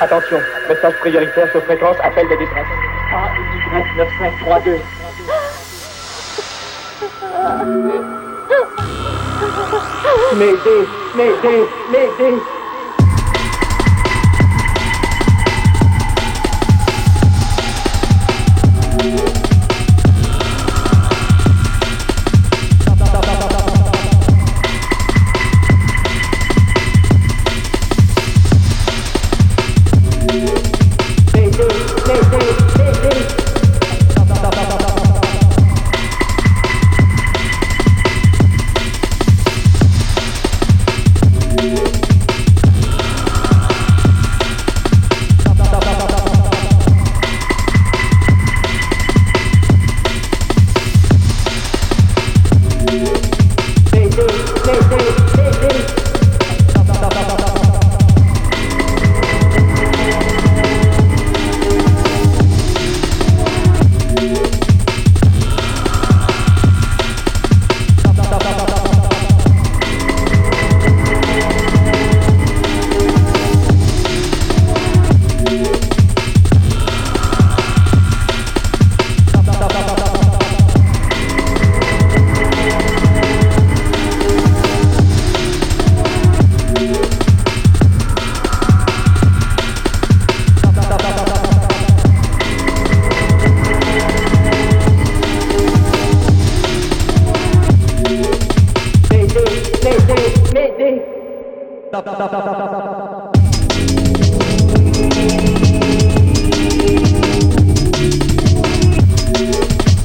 Attention, message prioritaire sur fréquence, appel de détresse. AY 9532. M'aider, m'aider, m'aider. M'aider, M'aider, m'aider, m'aider.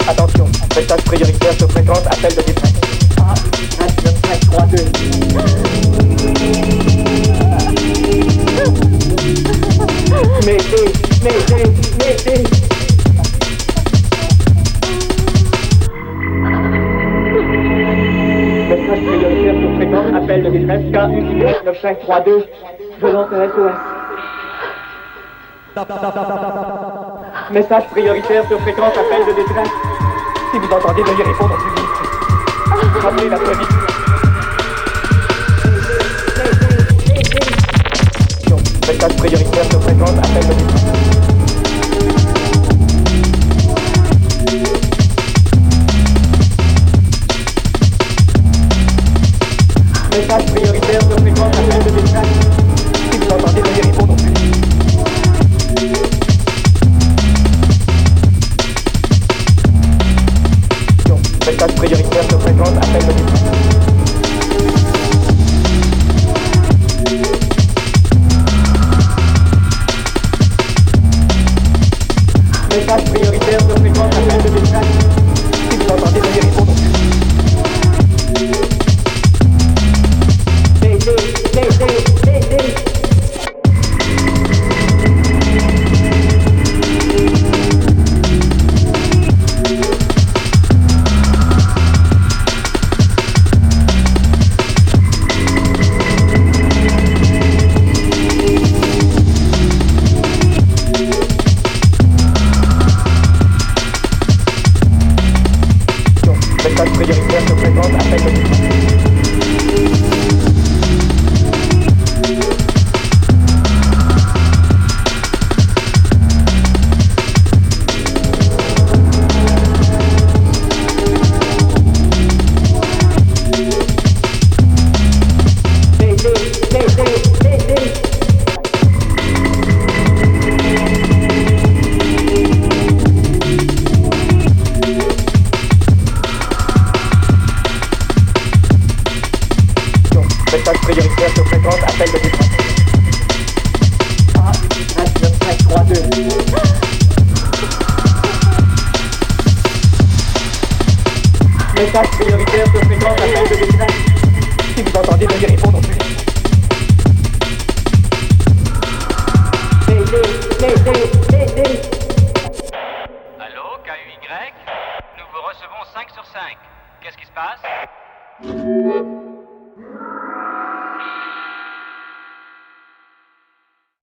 Attention, message prioritaire sur fréquence, appel de détresse. Appel de détresse KUY 9532. Je lance un SOS. Message prioritaire sur fréquence, appel de détresse. Si vous entendez, veuillez répondre plus vite. Rappelez la police. Message prioritaire sur fréquence, appel de détresse. Si vous entendez, veuillez répondre au Message prioritaire sur fréquence, appel de détresse. Si vous entendez, veuillez répondre plus vite. Allô, KUY Nous vous recevons 5 sur 5. Qu'est-ce qui se passe?